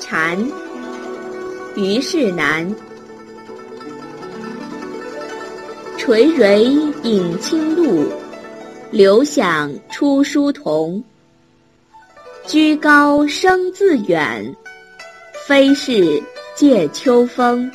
蝉，虞世南。垂緌饮清露，流响出疏桐。居高声自远，非是藉秋风。